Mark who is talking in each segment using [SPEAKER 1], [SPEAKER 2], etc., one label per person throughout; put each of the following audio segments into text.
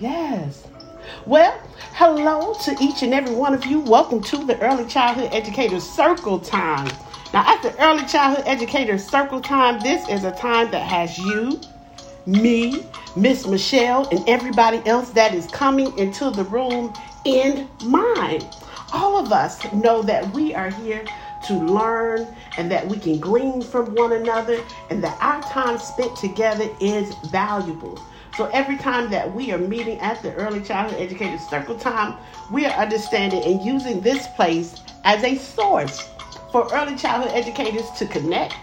[SPEAKER 1] Yes. Well, hello to each and every one of you. Welcome to the Early Childhood Educator Circle Time. Now, at the Early Childhood Educator Circle Time, this is a time that has you, me, Miss Michelle, and everybody else that is coming into the room in mind. All of us know that we are here to learn and that we can glean from one another and that our time spent together is valuable. So every time that we are meeting at the Early Childhood Educator Circle Time, we are understanding and using this place as a source for early childhood educators to connect,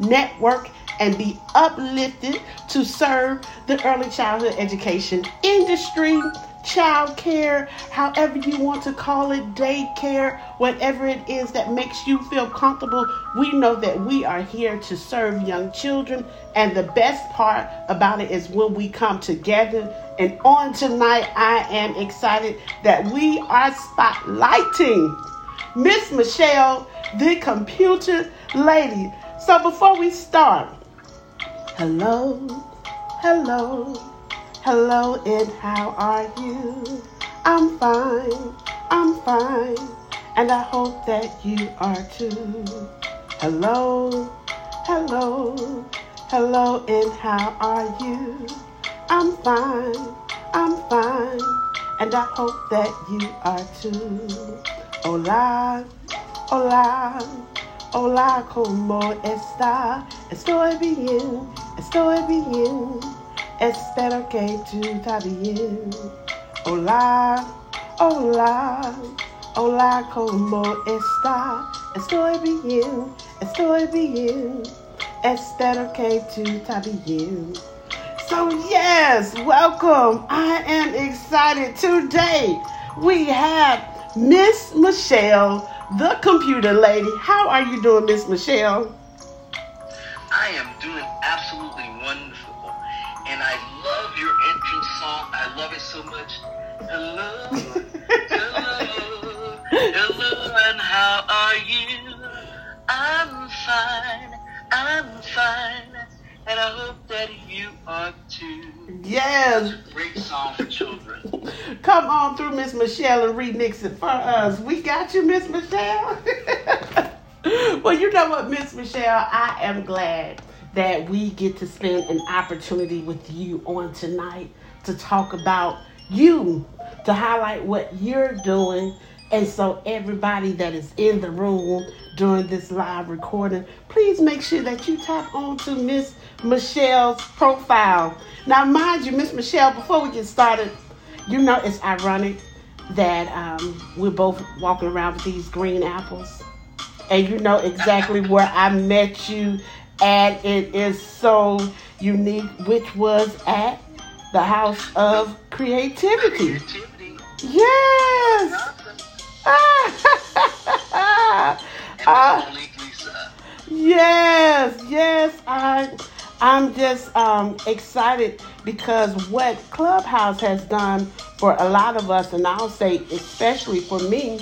[SPEAKER 1] network, and be uplifted to serve the early childhood education industry child care, however you want to call it, daycare, whatever it is that makes you feel comfortable. We know that we are here to serve young children. And the best part about it is when we come together. And on tonight, I am excited that we are spotlighting Miss Michelle, the computer lady. So before we start, hello, hello. Hello, and how are you? I'm fine, I'm fine, and I hope that you are too. Hello, hello, hello, and how are you? I'm fine, I'm fine, and I hope that you are too. Hola, hola, hola, como está? Estoy bien, estoy bien. Espero que estás bien. Hola, hola, hola, ¿cómo está? Estoy bien, estoy bien. Espero que estás bien. So, yes, welcome. I am excited. Today we have Miss Michelle, the computer lady. How are you doing, Miss Michelle?
[SPEAKER 2] I am doing absolutely wonderful love it so much. Hello, hello, hello, and how are you? I'm fine, I'm fine, and I hope that you are too.
[SPEAKER 1] Yes.
[SPEAKER 2] Great song for children.
[SPEAKER 1] Come on through, Miss Michelle, and remix it for us. We got you, Miss Michelle. well, you know what, Miss Michelle, I am glad that we get to spend an opportunity with you on tonight to talk about you, to highlight what you're doing. And so, everybody that is in the room during this live recording, please make sure that you tap onto Miss Michelle's profile. Now, mind you, Miss Michelle, before we get started, you know it's ironic that um, we're both walking around with these green apples. And you know exactly where I met you and it is so unique, which was at the House of Creativity.
[SPEAKER 2] Creativity.
[SPEAKER 1] Yes.
[SPEAKER 2] Uh,
[SPEAKER 1] yes, yes. I, I'm just um, excited because what Clubhouse has done for a lot of us, and I'll say especially for me,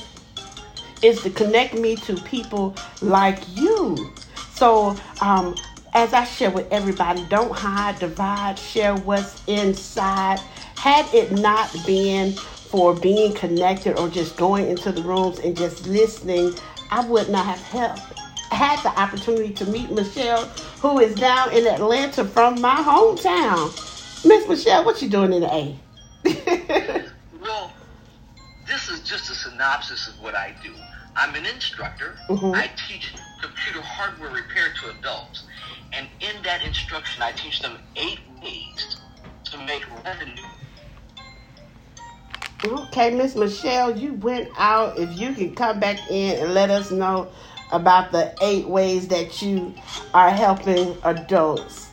[SPEAKER 1] is to connect me to people like you so, um, as I share with everybody, don't hide, divide, share what's inside. Had it not been for being connected or just going into the rooms and just listening, I would not have helped. had the opportunity to meet Michelle, who is down in Atlanta from my hometown. Miss Michelle, what you doing in the
[SPEAKER 2] A? well, this is just a synopsis of what I do. I'm an instructor. Mm-hmm. I teach computer hardware repair to adults. And in that instruction, I teach them eight ways to make revenue.
[SPEAKER 1] Okay, Miss Michelle, you went out. If you can come back in and let us know about the eight ways that you are helping adults.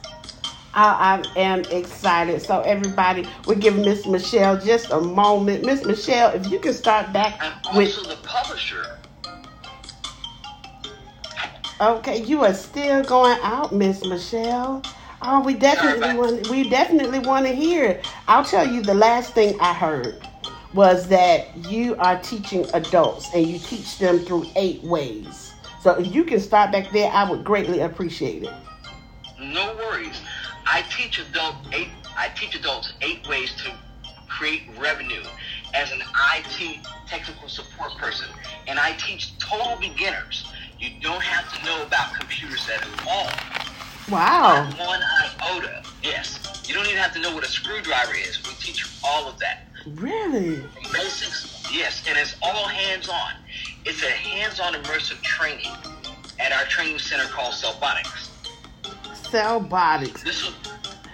[SPEAKER 1] I, I am excited. So, everybody, we're giving Miss Michelle just a moment. Miss Michelle, if you can start back
[SPEAKER 2] I'm also with. the publisher
[SPEAKER 1] Okay, you are still going out, Miss Michelle. Oh, we definitely want we definitely want to hear it. I'll tell you the last thing I heard was that you are teaching adults and you teach them through eight ways. So if you can start back there, I would greatly appreciate it.
[SPEAKER 2] No worries. I teach adult eight I teach adults eight ways to create revenue as an IT technical support person. And I teach total beginners. You don't have to know about computers at all.
[SPEAKER 1] Wow.
[SPEAKER 2] Not one iota. Yes. You don't even have to know what a screwdriver is. We teach you all of that.
[SPEAKER 1] Really?
[SPEAKER 2] Basics. Yes. And it's all hands on. It's a hands on immersive training at our training center called Cellbotics.
[SPEAKER 1] Cellbotics.
[SPEAKER 2] This was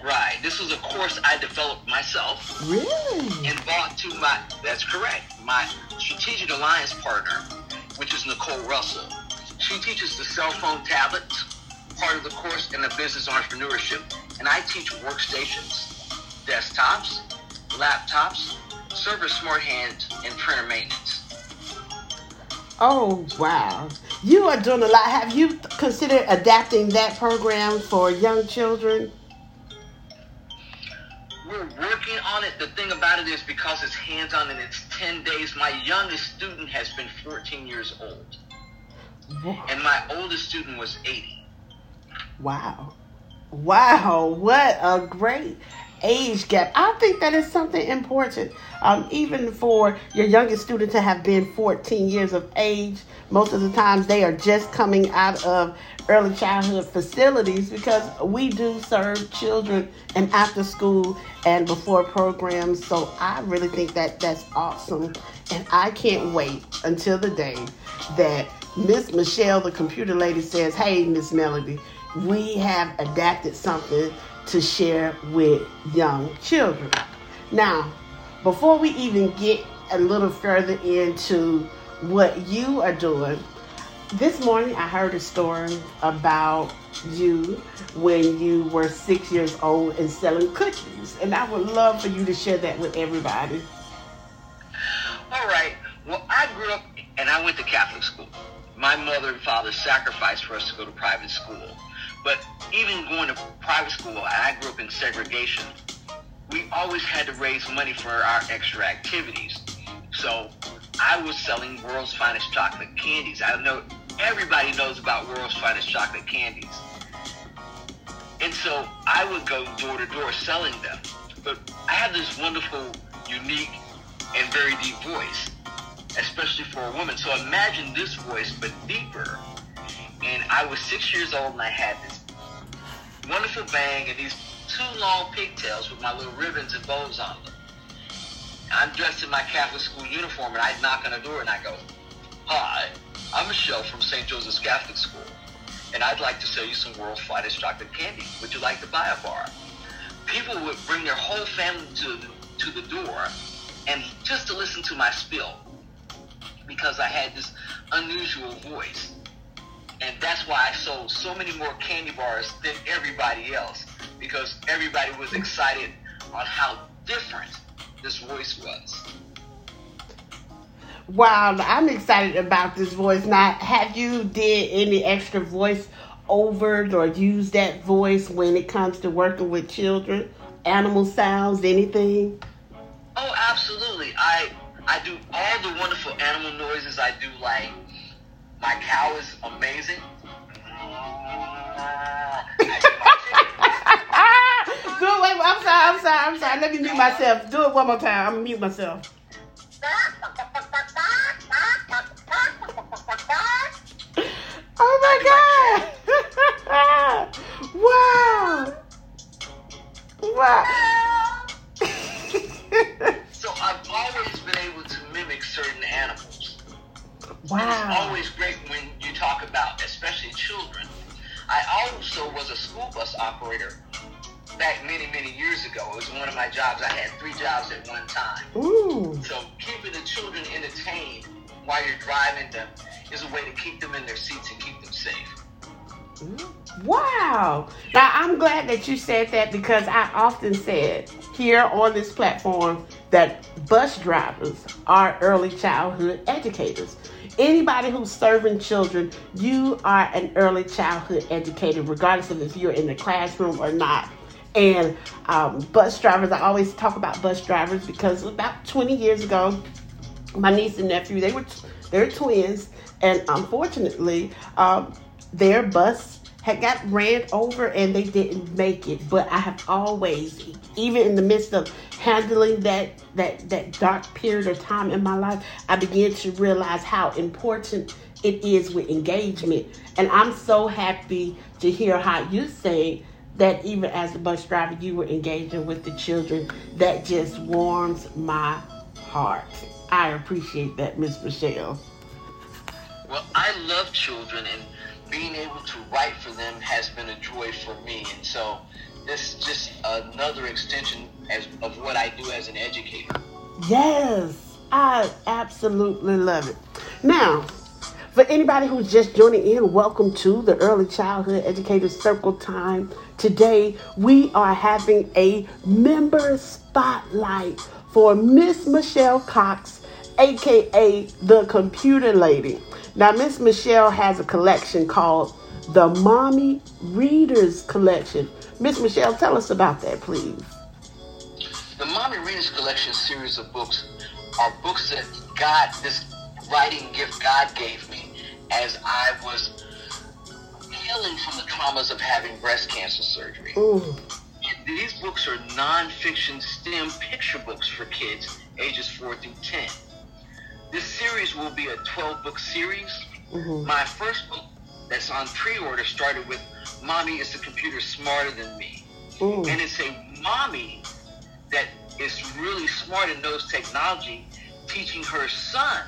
[SPEAKER 2] right. This was a course I developed myself.
[SPEAKER 1] Really?
[SPEAKER 2] And brought to my that's correct. My strategic alliance partner, which is Nicole Russell. She teaches the cell phone tablets part of the course in the business entrepreneurship, and I teach workstations, desktops, laptops, server smart hands, and printer maintenance.
[SPEAKER 1] Oh wow. You are doing a lot. Have you considered adapting that program for young children?
[SPEAKER 2] We're working on it. The thing about it is because it's hands on and it's 10 days, my youngest student has been 14 years old. And my oldest student was 80.
[SPEAKER 1] Wow. Wow. What a great age gap. I think that is something important. Um, even for your youngest student to have been 14 years of age, most of the times they are just coming out of early childhood facilities because we do serve children and after school and before programs. So I really think that that's awesome. And I can't wait until the day that Miss Michelle, the computer lady, says, Hey, Miss Melody, we have adapted something to share with young children. Now, before we even get a little further into what you are doing, this morning I heard a story about you when you were six years old and selling cookies. And I would love for you to share that with everybody.
[SPEAKER 2] All right. Well, I grew up and I went to Catholic school. My mother and father sacrificed for us to go to private school. But even going to private school, I grew up in segregation, we always had to raise money for our extra activities. So I was selling world's finest chocolate candies. I know everybody knows about world's finest chocolate candies. And so I would go door to door selling them. But I have this wonderful, unique, and very deep voice, especially for a woman. So imagine this voice, but deeper. And I was six years old and I had this wonderful bang and these two long pigtails with my little ribbons and bows on them. I'm dressed in my Catholic school uniform and I knock on the door and I go, Hi, I'm Michelle from St. Joseph's Catholic School and I'd like to sell you some world's finest chocolate candy. Would you like to buy a bar? People would bring their whole family to, to the door and just to listen to my spiel because I had this unusual voice. And that's why I sold so many more candy bars than everybody else because everybody was excited on how different this voice was.
[SPEAKER 1] Wow, I'm excited about this voice. Now, have you did any extra voice overs or use that voice when it comes to working with children? Animal sounds, anything?
[SPEAKER 2] Oh, absolutely. I I do all the wonderful animal noises. I do like my cow is amazing.
[SPEAKER 1] Do it. Wait, I'm sorry. I'm sorry. I'm sorry. Let me mute myself. Do it one more time. I'm gonna mute myself. Oh my god! wow! Wow!
[SPEAKER 2] operator back many, many years ago. It was one of my jobs. I had three jobs at one time.
[SPEAKER 1] Ooh!
[SPEAKER 2] So keeping the children entertained while you're driving them is a way to keep them in their seats and keep them safe.
[SPEAKER 1] Wow. Now, I'm glad that you said that because I often said here on this platform that bus drivers are early childhood educators. Anybody who's serving children, you are an early childhood educator, regardless of if you're in the classroom or not. And um, bus drivers, I always talk about bus drivers because about 20 years ago, my niece and nephew, they were they're twins, and unfortunately, um, their bus had got ran over and they didn't make it. But I have always, even in the midst of handling that that that dark period of time in my life, I began to realize how important it is with engagement. And I'm so happy to hear how you say that even as a bus driver, you were engaging with the children. That just warms my heart. I appreciate that, Miss Michelle.
[SPEAKER 2] Well, I love children, and being able to write for them has been a joy for me. And so, this is just another extension as, of what I do as an educator.
[SPEAKER 1] Yes, I absolutely love it. Now, for anybody who's just joining in, welcome to the Early Childhood Educators Circle Time. Today, we are having a member spotlight for Miss Michelle Cox, aka the Computer Lady. Now, Miss Michelle has a collection called the Mommy Readers Collection. Miss Michelle, tell us about that, please.
[SPEAKER 2] The Mommy Readers Collection series of books are books that God, this writing gift God gave me as I was healing from the traumas of having breast cancer surgery.
[SPEAKER 1] Ooh.
[SPEAKER 2] And these books are nonfiction STEM picture books for kids ages 4 through 10. This series will be a 12 book series.
[SPEAKER 1] Mm-hmm.
[SPEAKER 2] My first book that's on pre order started with Mommy is the computer smarter than me.
[SPEAKER 1] Ooh.
[SPEAKER 2] And it's a mommy that is really smart and knows technology, teaching her son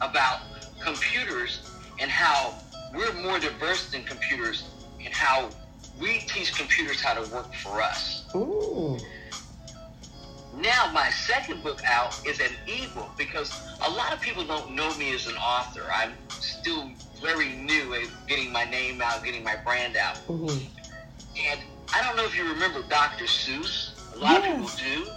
[SPEAKER 2] about computers and how we're more diverse than computers and how we teach computers how to work for us.
[SPEAKER 1] Ooh.
[SPEAKER 2] Now, my second book out is an ebook because a lot of people don't know me as an author. I'm still very new at getting my name out, getting my brand out.
[SPEAKER 1] Mm-hmm.
[SPEAKER 2] And I don't know if you remember Dr. Seuss. A lot of people do.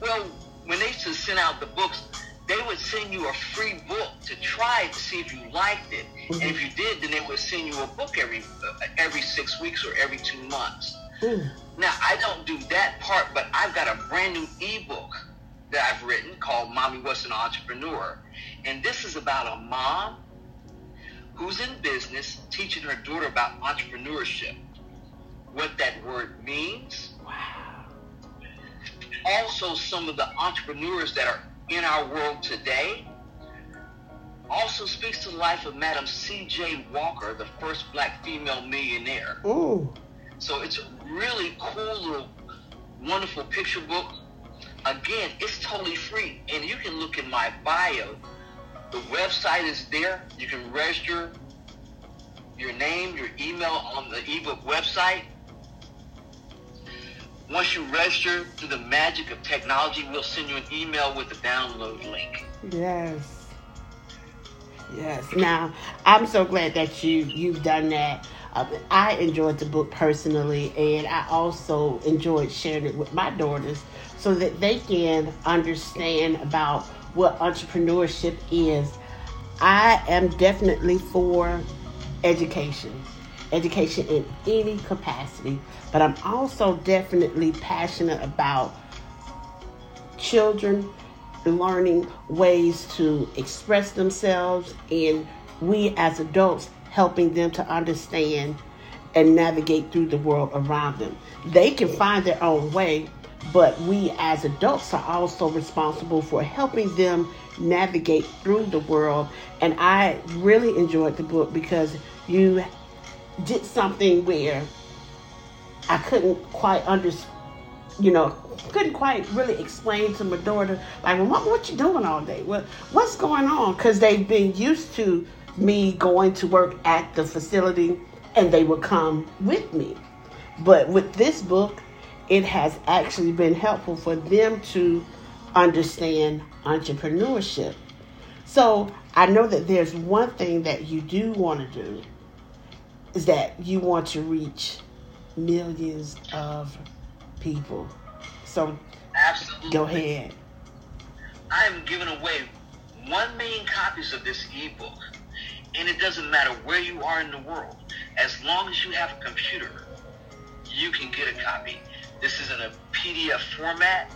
[SPEAKER 2] Well, when they used to send out the books, they would send you a free book to try to see if you liked it. And if you did, then they would send you a book every uh, every six weeks or every two months.
[SPEAKER 1] Ooh.
[SPEAKER 2] Now, I don't do that part, but I've got a brand new ebook that I've written called Mommy What's an Entrepreneur. And this is about a mom who's in business teaching her daughter about entrepreneurship, what that word means,
[SPEAKER 1] Wow.
[SPEAKER 2] also some of the entrepreneurs that are in our world today. Also speaks to the life of Madam C.J. Walker, the first black female millionaire.
[SPEAKER 1] Ooh.
[SPEAKER 2] So it's a really cool little, wonderful picture book. Again, it's totally free, and you can look in my bio. The website is there. You can register your name, your email on the ebook website. Once you register through the magic of technology, we'll send you an email with the download link.
[SPEAKER 1] Yes. Yes. Now, I'm so glad that you you've done that. I enjoyed the book personally, and I also enjoyed sharing it with my daughters so that they can understand about what entrepreneurship is. I am definitely for education, education in any capacity, but I'm also definitely passionate about children learning ways to express themselves and we as adults helping them to understand and navigate through the world around them. They can find their own way, but we as adults are also responsible for helping them navigate through the world. And I really enjoyed the book because you did something where I couldn't quite understand you know, couldn't quite really explain to my daughter, like, well, Mom, what you doing all day? What, what's going on? Because they've been used to me going to work at the facility and they would come with me. But with this book, it has actually been helpful for them to understand entrepreneurship. So I know that there's one thing that you do want to do is that you want to reach millions of people. So
[SPEAKER 2] Absolutely.
[SPEAKER 1] go ahead.
[SPEAKER 2] I am giving away 1 million copies of this ebook. And it doesn't matter where you are in the world. As long as you have a computer, you can get a copy. This is in a PDF format.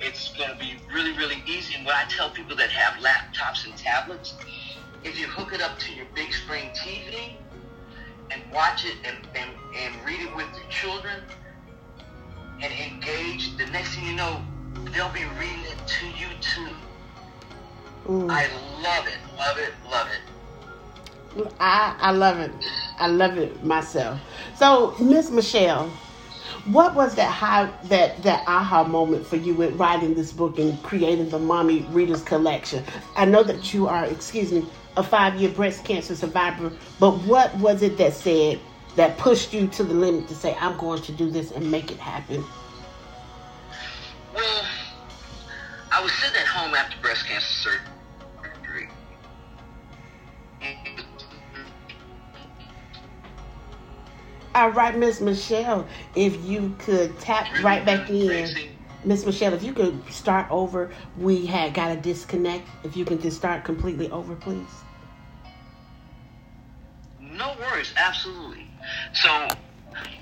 [SPEAKER 2] It's going to be really, really easy. And when I tell people that have laptops and tablets, if you hook it up to your big screen TV and watch it and, and, and read it with your children and engage, the next thing you know, they'll be reading it to you too. I love it, love it, love it.
[SPEAKER 1] I I love it. I love it myself. So, Miss Michelle, what was that high that that aha moment for you with writing this book and creating the Mommy Readers Collection? I know that you are, excuse me, a five year breast cancer survivor, but what was it that said that pushed you to the limit to say, I'm going to do this and make it happen?
[SPEAKER 2] Well, I was sitting at home after breast cancer surgery.
[SPEAKER 1] All right, Miss Michelle, if you could tap right back in. Miss Michelle, if you could start over, we had got a disconnect. If you can just start completely over, please.
[SPEAKER 2] No worries, absolutely. So,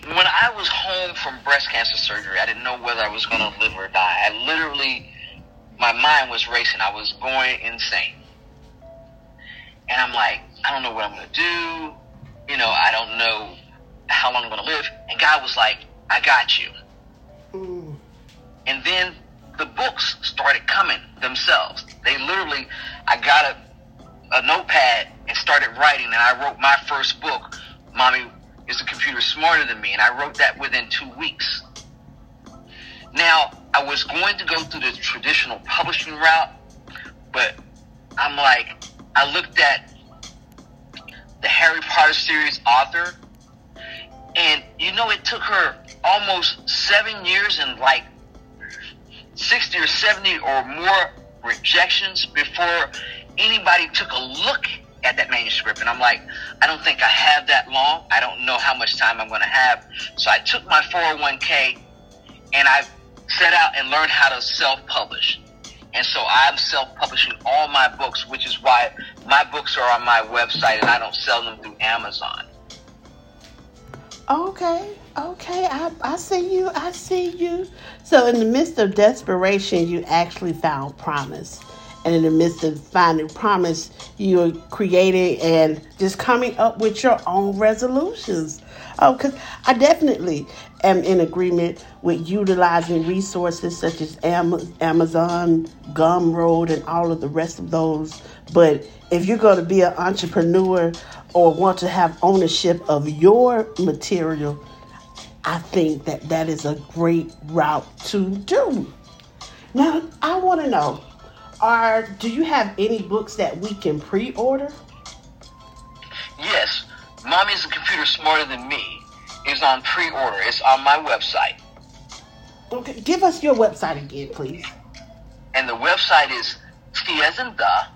[SPEAKER 2] when I was home from breast cancer surgery, I didn't know whether I was going to live or die. I literally, my mind was racing. I was going insane. And I'm like, I don't know what I'm going to do. You know, I don't know how long I'm going to live. And God was like, I got you. Mm. And then the books started coming themselves. They literally, I got a, a notepad and started writing, and I wrote my first book, Mommy is a Computer Smarter Than Me, and I wrote that within two weeks. Now, I was going to go through the traditional publishing route, but I'm like, I looked at the Harry Potter series author, and you know, it took her almost seven years and like 60 or 70 or more rejections before anybody took a look at that manuscript. And I'm like, I don't think I have that long. I don't know how much time I'm going to have. So I took my 401k and I set out and learned how to self publish. And so I'm self publishing all my books, which is why my books are on my website and I don't sell them through Amazon.
[SPEAKER 1] Okay, okay, I, I see you, I see you. So, in the midst of desperation, you actually found promise. And in the midst of finding promise, you're creating and just coming up with your own resolutions. Oh, because I definitely am in agreement with utilizing resources such as Amazon, Gumroad, and all of the rest of those. But if you're going to be an entrepreneur or want to have ownership of your material, I think that that is a great route to do. Now, I want to know are do you have any books that we can pre-order?
[SPEAKER 2] Yes. Mommy's a computer smarter than me is on pre-order. It's on my website.
[SPEAKER 1] Okay, give us your website again, please.
[SPEAKER 2] And the website is T as in the,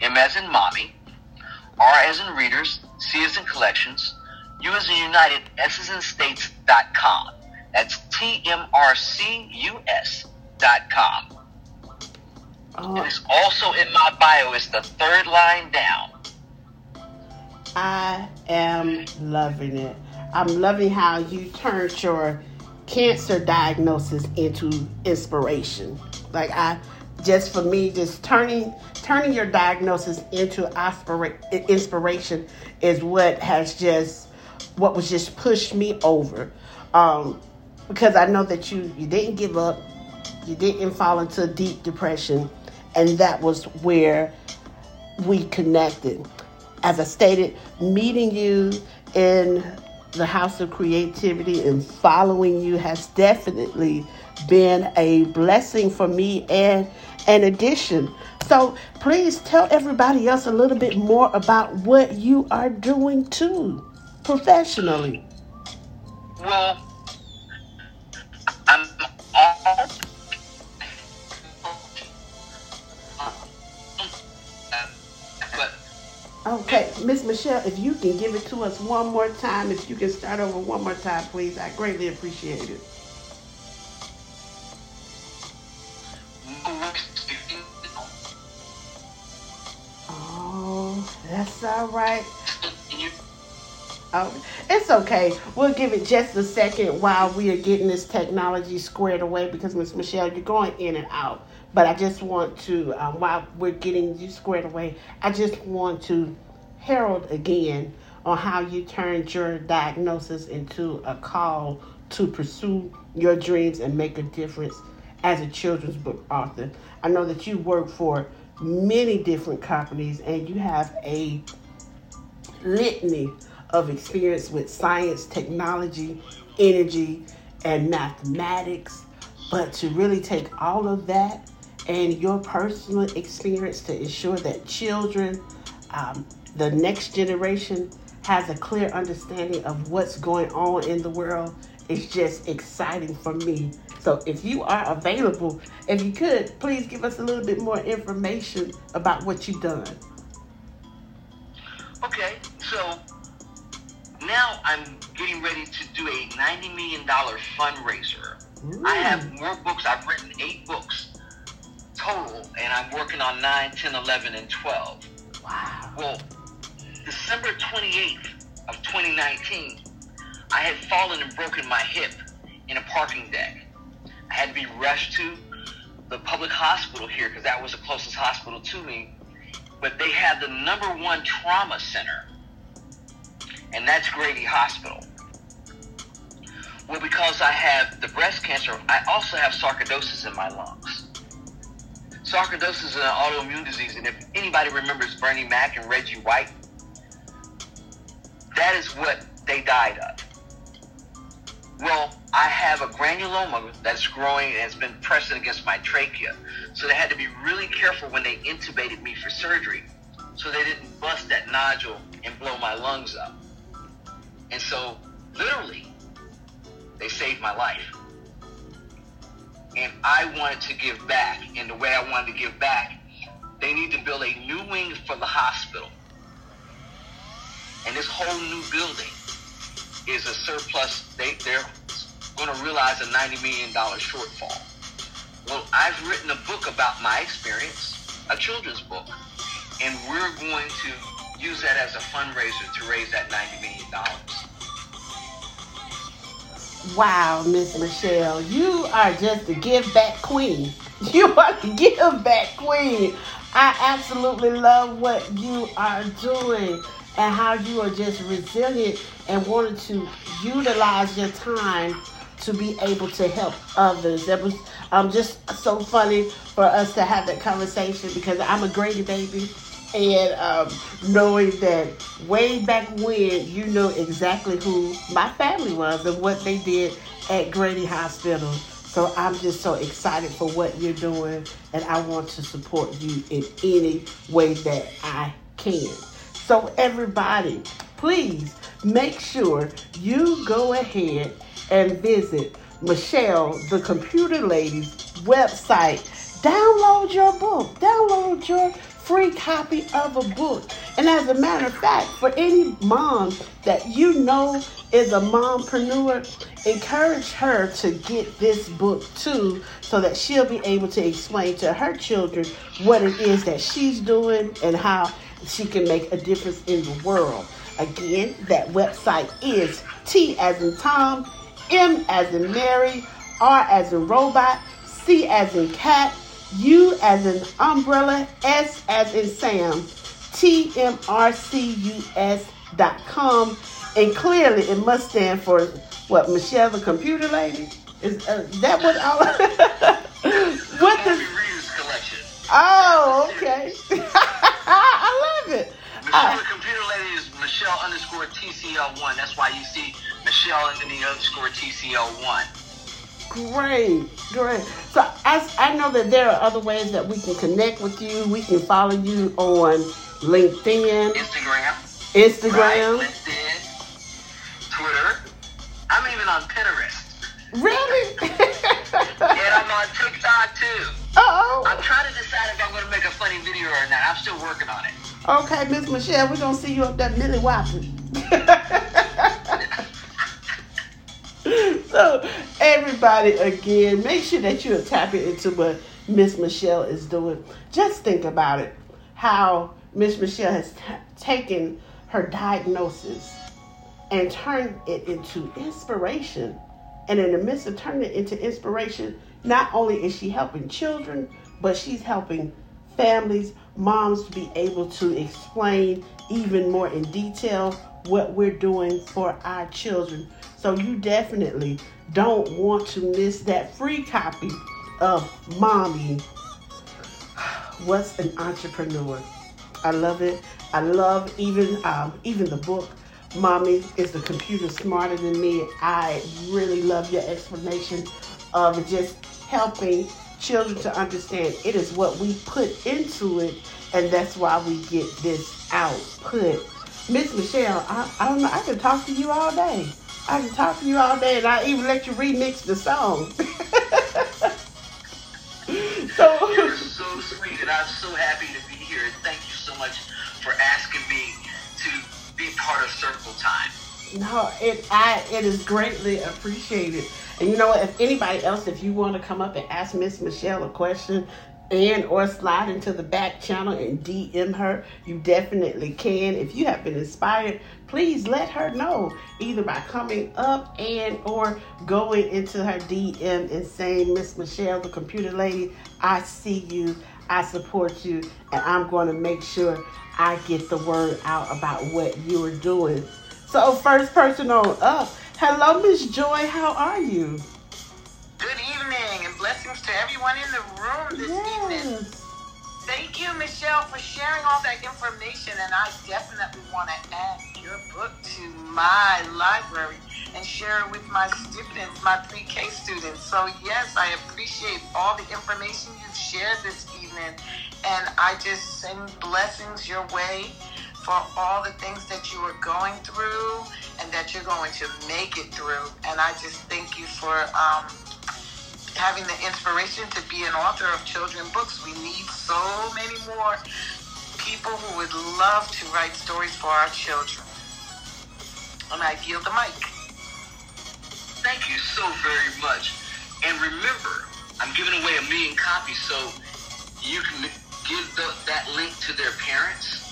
[SPEAKER 2] M as in mommy, R as in readers, C as in collections, U as in United, S as in states dot com. That's T M R C U S dot com. Oh. It's also in my bio. It's the third line down.
[SPEAKER 1] I am loving it. I'm loving how you turned your cancer diagnosis into inspiration. Like I just for me, just turning turning your diagnosis into aspira- inspiration is what has just what was just pushed me over. Um, because I know that you you didn't give up, you didn't fall into deep depression, and that was where we connected. As I stated, meeting you in the House of Creativity and following you has definitely been a blessing for me and an addition. So please tell everybody else a little bit more about what you are doing too, professionally.
[SPEAKER 2] Well, I'm all
[SPEAKER 1] Okay, Miss Michelle, if you can give it to us one more time, if you can start over one more time, please, I greatly appreciate it. All right. Oh, it's okay. We'll give it just a second while we are getting this technology squared away because Miss Michelle, you're going in and out But I just want to, um, while we're getting you squared away, I just want to herald again on how you turned your diagnosis into a call to pursue your dreams and make a difference as a children's book author. I know that you work for many different companies and you have a litany of experience with science, technology, energy, and mathematics. But to really take all of that and your personal experience to ensure that children, um, the next generation, has a clear understanding of what's going on in the world is just exciting for me. So if you are available, if you could, please give us a little bit more information about what you've done.
[SPEAKER 2] Okay, I'm getting ready to do a $90 million fundraiser. Ooh. I have more books. I've written eight books total, and I'm working on 9, 10, 11, and 12.
[SPEAKER 1] Wow.
[SPEAKER 2] Well, December 28th of 2019, I had fallen and broken my hip in a parking deck. I had to be rushed to the public hospital here because that was the closest hospital to me. But they had the number one trauma center, and that's Grady Hospital. Well, because I have the breast cancer, I also have sarcoidosis in my lungs. Sarcoidosis is an autoimmune disease, and if anybody remembers Bernie Mac and Reggie White, that is what they died of. Well, I have a granuloma that's growing and has been pressing against my trachea. So they had to be really careful when they intubated me for surgery so they didn't bust that nodule and blow my lungs up. And so, literally, they saved my life. And I wanted to give back. And the way I wanted to give back, they need to build a new wing for the hospital. And this whole new building is a surplus. They, they're going to realize a $90 million shortfall. Well, I've written a book about my experience, a children's book, and we're going to use that as a fundraiser to raise that $90 million.
[SPEAKER 1] Wow, Miss Michelle, you are just the give back queen. You are the give back queen. I absolutely love what you are doing and how you are just resilient and wanted to utilize your time to be able to help others. That was um, just so funny for us to have that conversation because I'm a Grady baby. And um, knowing that way back when, you know exactly who my family was and what they did at Grady Hospital. So I'm just so excited for what you're doing, and I want to support you in any way that I can. So, everybody, please make sure you go ahead and visit Michelle, the computer lady's website. Download your book, download your free copy of a book. And as a matter of fact, for any mom that you know is a mompreneur, encourage her to get this book too so that she'll be able to explain to her children what it is that she's doing and how she can make a difference in the world. Again, that website is T as in Tom, M as in Mary, R as in robot, C as in cat, U as in umbrella, S as in Sam, TMRCUS.com. And clearly it must stand for what, Michelle the computer lady? Is uh, that what all
[SPEAKER 2] what the
[SPEAKER 1] Oh, okay. I love it.
[SPEAKER 2] Michelle, uh, the computer lady is Michelle underscore TCL1. That's why you see Michelle underneath underscore TCL1.
[SPEAKER 1] Great, great. So I, I know that there are other ways that we can connect with you. We can follow you on LinkedIn,
[SPEAKER 2] Instagram,
[SPEAKER 1] Instagram,
[SPEAKER 2] right, LinkedIn, Twitter. I'm even on Pinterest.
[SPEAKER 1] Really?
[SPEAKER 2] and I'm on TikTok too.
[SPEAKER 1] Oh.
[SPEAKER 2] I'm trying to decide if I'm going to make a funny video or not. I'm still working on it.
[SPEAKER 1] Okay, Miss Michelle, we're going to see you up there Millie Whopping. so, everybody, again, make sure that you're tapping into what Miss Michelle is doing. Just think about it how Miss Michelle has t- taken her diagnosis and turned it into inspiration. And in the midst of turning it into inspiration, not only is she helping children, but she's helping families, moms to be able to explain even more in detail what we're doing for our children. So you definitely don't want to miss that free copy of Mommy. What's an entrepreneur? I love it. I love even um, even the book. Mommy is the computer smarter than me. I really love your explanation of just helping children to understand it is what we put into it, and that's why we get this output. Miss Michelle, I, I don't know. I can talk to you all day. I can talk to you all day, and I even let you remix the song.
[SPEAKER 2] so you're so sweet, and I'm so happy to be here. And thank you so much for asking me to be part of Circle Time.
[SPEAKER 1] No, it I it is greatly appreciated. And you know what? If anybody else, if you want to come up and ask Miss Michelle a question, and or slide into the back channel and DM her, you definitely can. If you have been inspired, please let her know either by coming up and or going into her DM and saying, Miss Michelle, the computer lady, I see you, I support you, and I'm going to make sure I get the word out about what you are doing. So first person on up. Hello, Miss Joy. How are you?
[SPEAKER 3] Everyone in the room this yes. evening. Thank you, Michelle, for sharing all that information. And I definitely want to add your book to my library and share it with my students, my pre K students. So, yes, I appreciate all the information you've shared this evening. And I just send blessings your way for all the things that you are going through and that you're going to make it through. And I just thank you for um, having the inspiration to be an author of children books. We need so many more people who would love to write stories for our children. And I yield the mic.
[SPEAKER 2] Thank you so very much. And remember, I'm giving away a million copies, so you can give the, that link to their parents.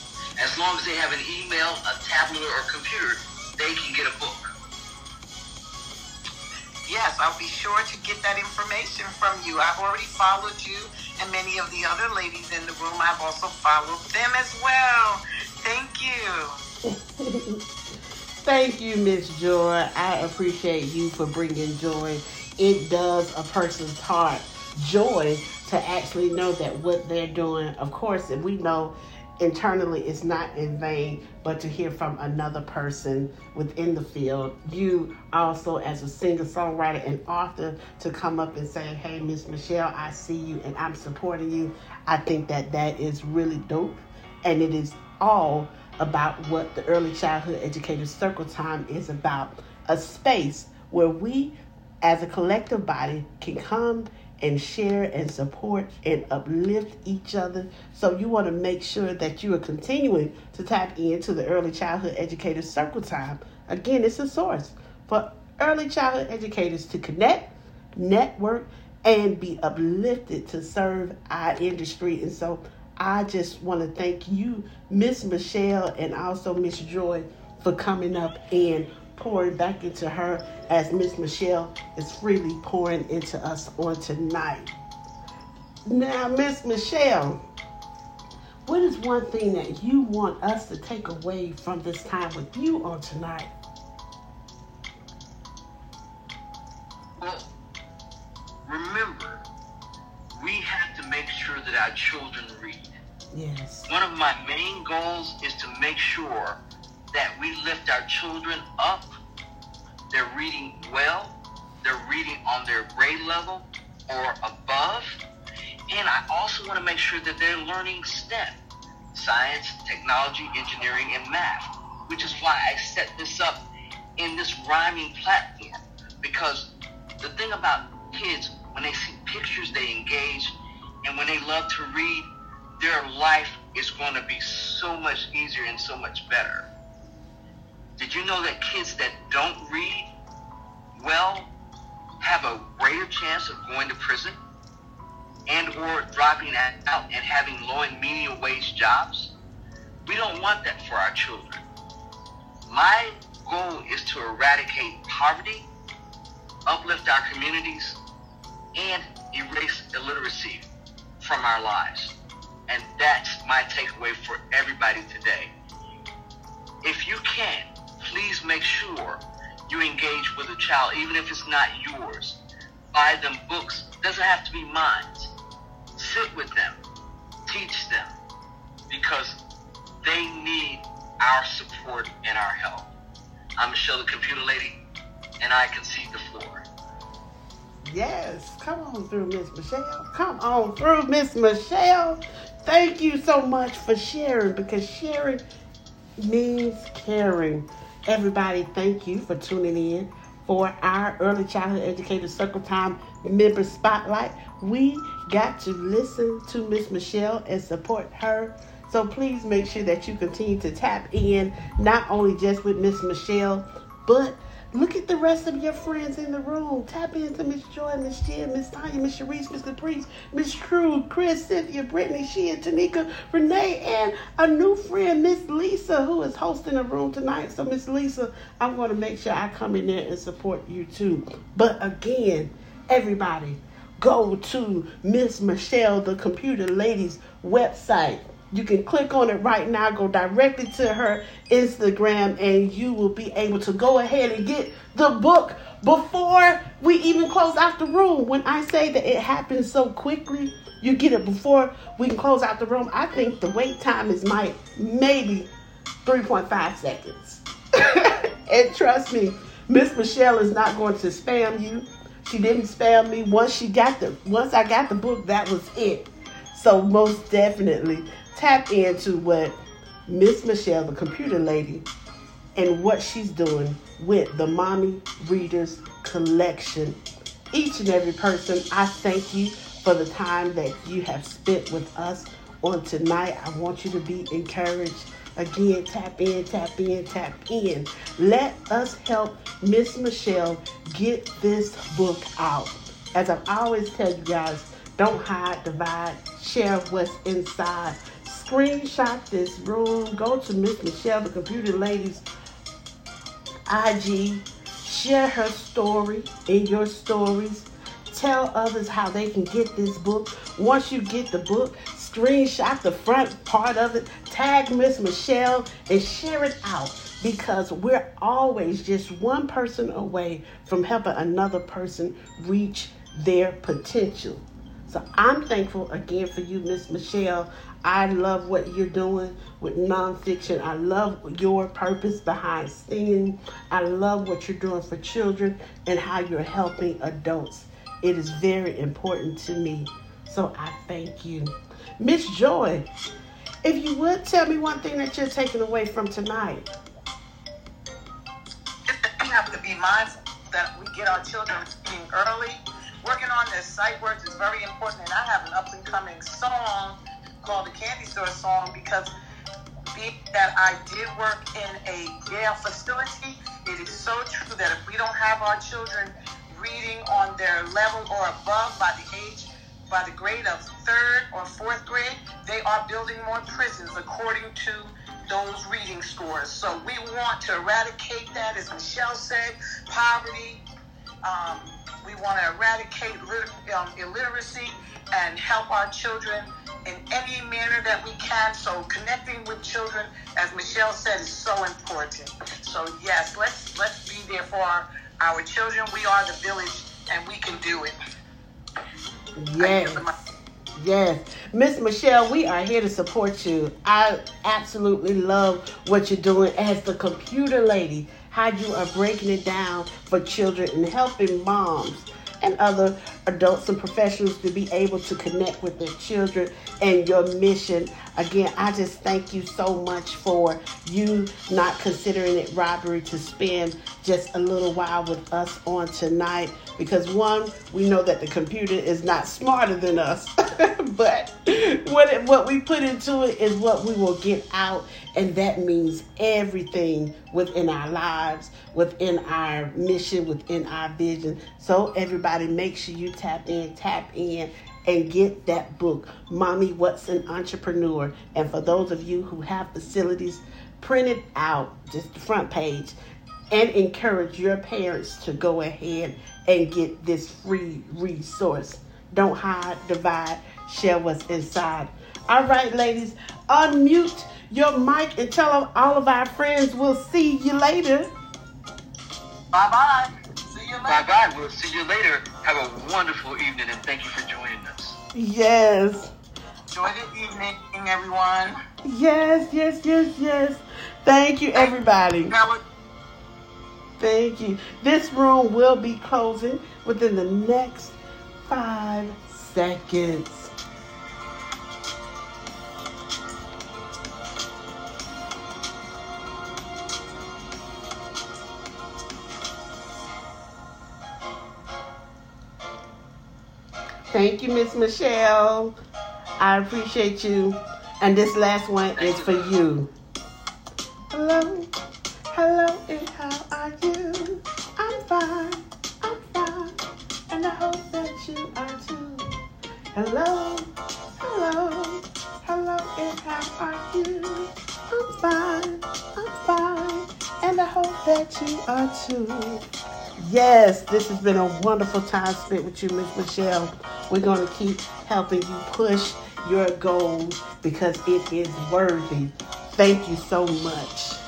[SPEAKER 2] As long as they have an email, a tablet, or a computer, they can get a book
[SPEAKER 3] yes, I'll be sure to get that information from you. I've already followed you and many of the other ladies in the room. I've also followed them as well. Thank you.
[SPEAKER 1] Thank you, Miss Joy. I appreciate you for bringing joy. It does a person's heart joy to actually know that what they're doing, of course, and we know internally it's not in vain, but to hear from another person within the field, you also as a singer, songwriter, and author to come up and say, "Hey, Miss Michelle, I see you and I'm supporting you." I think that that is really dope, and it is all about what the early childhood educator circle time is about a space where we as a collective body can come and share and support and uplift each other. So you want to make sure that you are continuing to tap into the early childhood educators circle time. Again, it's a source for early childhood educators to connect, network, and be uplifted to serve our industry. And so I just want to thank you, Miss Michelle, and also Miss Joy for coming up and pouring back into her as Miss Michelle is freely pouring into us on tonight. Now, Miss Michelle, what is one thing that you want us to take away from this time with you on tonight?
[SPEAKER 2] Well, remember, we have to make sure that our children read.
[SPEAKER 1] Yes.
[SPEAKER 2] One of my main goals is to make sure that we lift our children up. They're reading well. They're reading on their grade level or above. And I also want to make sure that they're learning STEM science, technology, engineering, and math, which is why I set this up in this rhyming platform. Because the thing about kids, when they see pictures, they engage, and when they love to read, their life is going to be so much easier and so much better. Did you know that kids that don't read well have a greater chance of going to prison and or dropping out and having low and medium wage jobs? We don't want that for our children. My goal is to eradicate poverty, uplift our communities, and erase illiteracy from our lives. And that's my takeaway for everybody today. If you can, please make sure you engage with a child, even if it's not yours. Buy them books. Doesn't have to be mine. Sit with them. Teach them. Because they need our support and our help. I'm Michelle, the computer lady, and I concede the floor.
[SPEAKER 1] Yes, come on through, Miss Michelle. Come on through, Miss Michelle. Thank you so much for sharing because sharing means caring. Everybody, thank you for tuning in for our Early Childhood Educator Circle Time Member Spotlight. We got to listen to Miss Michelle and support her. So please make sure that you continue to tap in, not only just with Miss Michelle, but Look at the rest of your friends in the room. Tap into Miss Joy, Miss Jen, Miss Tanya, Miss Sharice, Miss Caprice, Miss True, Chris, Cynthia, Brittany, Shea, Tanika, Renee, and a new friend, Miss Lisa, who is hosting the room tonight. So, Miss Lisa, I'm going to make sure I come in there and support you too. But again, everybody, go to Miss Michelle, the computer lady's website you can click on it right now, go directly to her Instagram, and you will be able to go ahead and get the book before we even close out the room. When I say that it happens so quickly, you get it before we can close out the room. I think the wait time is my maybe 3.5 seconds. and trust me, Miss Michelle is not going to spam you. She didn't spam me. Once she got the once I got the book, that was it. So most definitely tap into what Miss Michelle, the computer lady, and what she's doing with the Mommy Readers Collection. Each and every person, I thank you for the time that you have spent with us on tonight. I want you to be encouraged. Again, tap in, tap in, tap in. Let us help Miss Michelle get this book out. As I always tell you guys, don't hide, divide, share what's inside screenshot this room, go to Miss Michelle, the computer lady's IG, share her story in your stories. Tell others how they can get this book. Once you get the book, screenshot the front part of it, tag Miss Michelle, and share it out because we're always just one person away from helping another person reach their potential. So I'm thankful again for you, Miss Michelle. I love what you're doing with nonfiction. I love your purpose behind singing. I love what you're doing for children and how you're helping adults. It is very important to me. So I thank you. Miss Joy, if you would tell me one thing that you're taking away from tonight.
[SPEAKER 3] We have to be mindful that we get our children early. Working on their sight words is very important, and I have an up and coming song called the Candy Store song because being that I did work in a jail facility, it is so true that if we don't have our children reading on their level or above by the age, by the grade of third or fourth grade, they are building more prisons according to those reading scores. So we want to eradicate that, as Michelle said, poverty. Um, we want to eradicate um, illiteracy and help our children in any manner that we can. So connecting with children, as Michelle said, is so important. So yes, let's let's be there for our, our children. We are the village, and we can do it.
[SPEAKER 1] Yes. Yes. Miss Michelle, we are here to support you. I absolutely love what you're doing as the computer lady, how you are breaking it down for children and helping moms and other adults and professionals to be able to connect with their children and your mission. Again, I just thank you so much for you not considering it robbery to spend just a little while with us on tonight because one, we know that the computer is not smarter than us, but what it, what we put into it is what we will get out, and that means everything within our lives, within our mission, within our vision. So everybody, make sure you tap in, tap in, and get that book, Mommy What's an Entrepreneur. And for those of you who have facilities, print it out, just the front page, and encourage your parents to go ahead and get this free resource. Don't hide, divide, share what's inside. All right, ladies, unmute your mic and tell all of our friends we'll see you later.
[SPEAKER 3] Bye bye. See you later. Bye
[SPEAKER 2] bye. We'll see you later. Have a wonderful evening and thank you for joining us.
[SPEAKER 1] Yes.
[SPEAKER 3] Enjoy the evening, everyone.
[SPEAKER 1] Yes, yes, yes, yes. Thank you, everybody. Thank you. This room will be closing within the next five seconds. Thank you, Miss Michelle. I appreciate you. And this last one is for you. Hello, hello, and how are you? I'm fine, I'm fine, and I hope that you are too. Hello, hello, hello, and how are you? I'm fine, I'm fine, and I hope that you are too. Yes, this has been a wonderful time spent with you, Miss Michelle. We're going to keep helping you push your goals because it is worthy. Thank you so much.